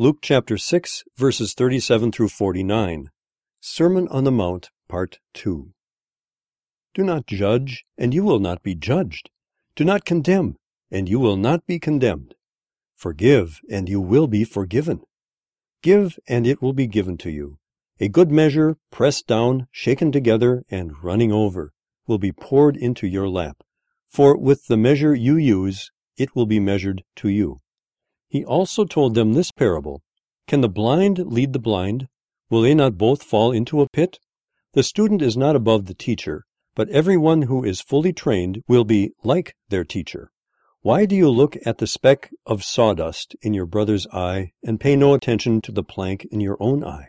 Luke chapter 6, verses 37 through 49. Sermon on the Mount, Part 2. Do not judge, and you will not be judged. Do not condemn, and you will not be condemned. Forgive, and you will be forgiven. Give, and it will be given to you. A good measure, pressed down, shaken together, and running over, will be poured into your lap. For with the measure you use, it will be measured to you. He also told them this parable Can the blind lead the blind? Will they not both fall into a pit? The student is not above the teacher, but everyone who is fully trained will be like their teacher. Why do you look at the speck of sawdust in your brother's eye and pay no attention to the plank in your own eye?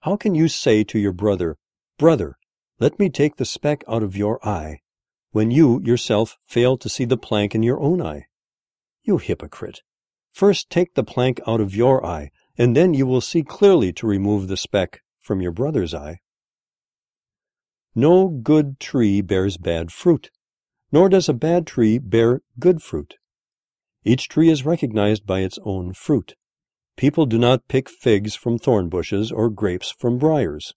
How can you say to your brother, Brother, let me take the speck out of your eye, when you yourself fail to see the plank in your own eye? You hypocrite! First take the plank out of your eye, and then you will see clearly to remove the speck from your brother's eye. No good tree bears bad fruit, nor does a bad tree bear good fruit. Each tree is recognized by its own fruit. People do not pick figs from thorn bushes or grapes from briars.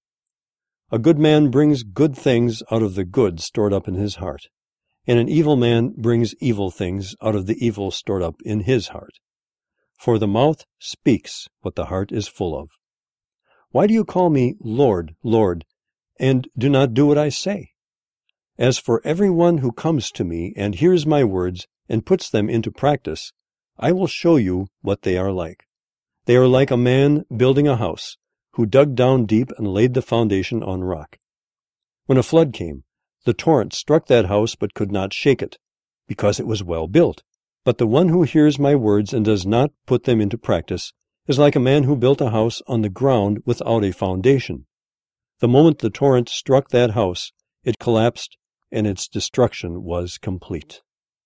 A good man brings good things out of the good stored up in his heart, and an evil man brings evil things out of the evil stored up in his heart. For the mouth speaks what the heart is full of. Why do you call me Lord, Lord, and do not do what I say? As for every one who comes to me and hears my words and puts them into practice, I will show you what they are like. They are like a man building a house, who dug down deep and laid the foundation on rock. When a flood came, the torrent struck that house but could not shake it, because it was well built. But the one who hears my words and does not put them into practice is like a man who built a house on the ground without a foundation. The moment the torrent struck that house, it collapsed and its destruction was complete.